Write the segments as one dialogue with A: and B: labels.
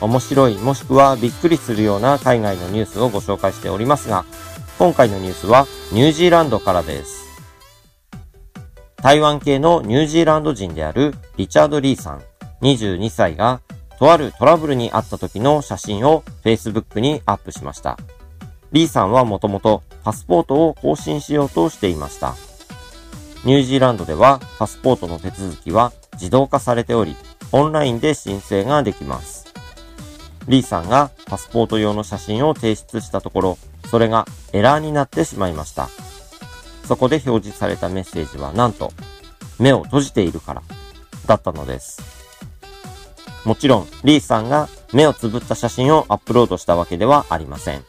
A: 面白いもしくはびっくりするような海外のニュースをご紹介しておりますが、今回のニュースはニュージーランドからです。台湾系のニュージーランド人であるリチャード・リーさん、22歳が、とあるトラブルにあった時の写真を Facebook にアップしました。リーさんはもともとパスポートを更新しようとしていました。ニュージーランドではパスポートの手続きは自動化されており、オンラインで申請ができます。リーさんがパスポート用の写真を提出したところ、それがエラーになってしまいました。そこで表示されたメッセージはなんと、目を閉じているから、だったのです。もちろん、リーさんが目をつぶった写真をアップロードしたわけではありません。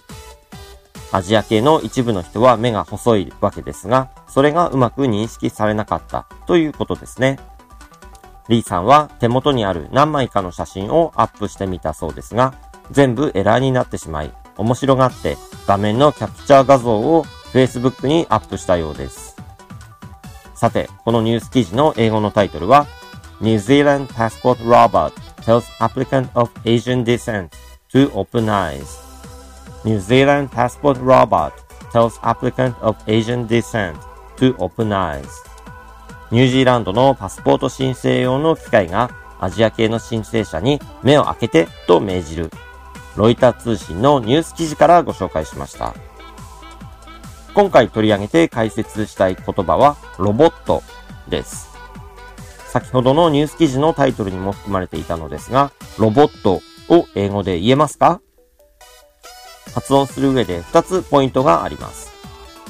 A: アジア系の一部の人は目が細いわけですが、それがうまく認識されなかったということですね。リーさんは手元にある何枚かの写真をアップしてみたそうですが、全部エラーになってしまい、面白がって画面のキャプチャー画像を Facebook にアップしたようです。さて、このニュース記事の英語のタイトルは、New Zealand passport robot tells applicant of Asian descent to open eyes. New Zealand passport robot tells applicant of Asian descent to open eyes. ニュージーランドのパスポート申請用の機械がアジア系の申請者に目を開けてと命じる。ロイター通信のニュース記事からご紹介しました。今回取り上げて解説したい言葉はロボットです。先ほどのニュース記事のタイトルにも含まれていたのですが、ロボットを英語で言えますか？発音する上で2つポイントがあります。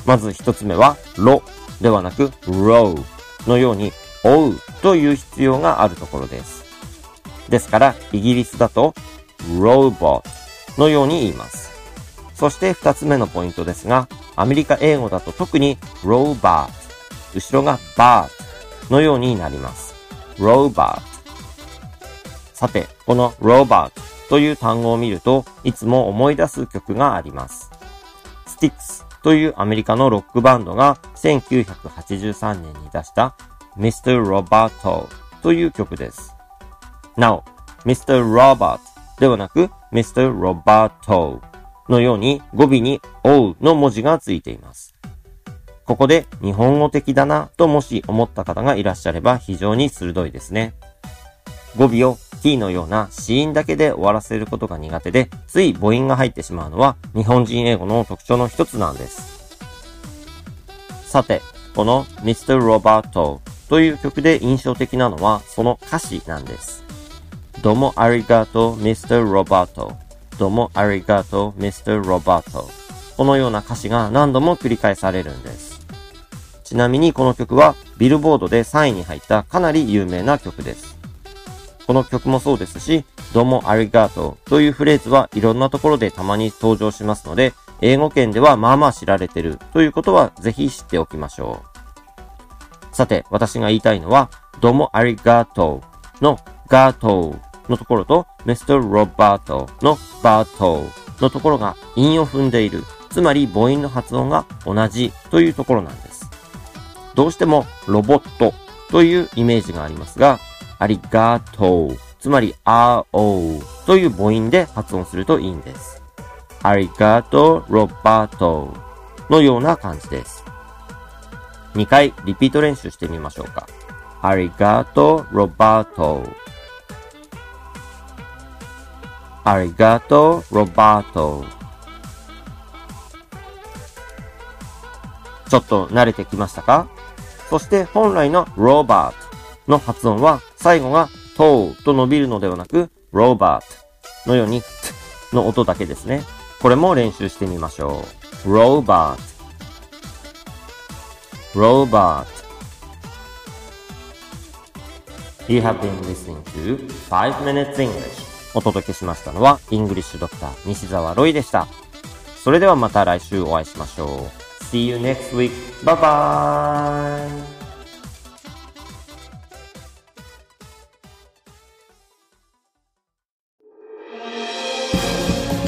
A: まず1つ目は、ロではなく、ローのように、追うという必要があるところです。ですから、イギリスだと、ロボットのように言います。そして2つ目のポイントですが、アメリカ英語だと特に、ローバー後ろがバーのようになります。ローバーさて、このローバーという単語を見ると、いつも思い出す曲があります。スティックスというアメリカのロックバンドが1983年に出した Mr. Roboto という曲です。なお、Mr. Robot ではなく Mr. Roboto のように語尾に O の文字がついています。ここで日本語的だなともし思った方がいらっしゃれば非常に鋭いですね。語尾を t のような子音だけで終わらせることが苦手で、つい母音が入ってしまうのは日本人英語の特徴の一つなんです。さて、この Mr. Roboto という曲で印象的なのはその歌詞なんです。どうもありがとう Mr. Roboto。どうもありがとう Mr. Roboto。このような歌詞が何度も繰り返されるんです。ちなみにこの曲はビルボードで3位に入ったかなり有名な曲です。この曲もそうですし、どうもありがとうというフレーズはいろんなところでたまに登場しますので、英語圏ではまあまあ知られてるということはぜひ知っておきましょう。さて、私が言いたいのは、どうもありがとうのガトーのところと、Mr. Roberto のバートのところが韻を踏んでいる。つまり母音の発音が同じというところなんです。どうしてもロボットというイメージがありますが、ありがとう。つまり、あおうという母音で発音するといいんです。ありがとう、ロバートのような感じです。2回リピート練習してみましょうか。ありがとう、ロバートありがとう、ロバートちょっと慣れてきましたか？そして本来のロバートの発音は最後がトーと伸びるのではなくロバートのようにトの音だけですね。これも練習してみましょう。 Robert Robert You have been listening to 5 Minutes English お届けしましたのはイングリッシュドクター西澤ロイでした。それではまた来週お会いしましょう。See you next week. Bye bye!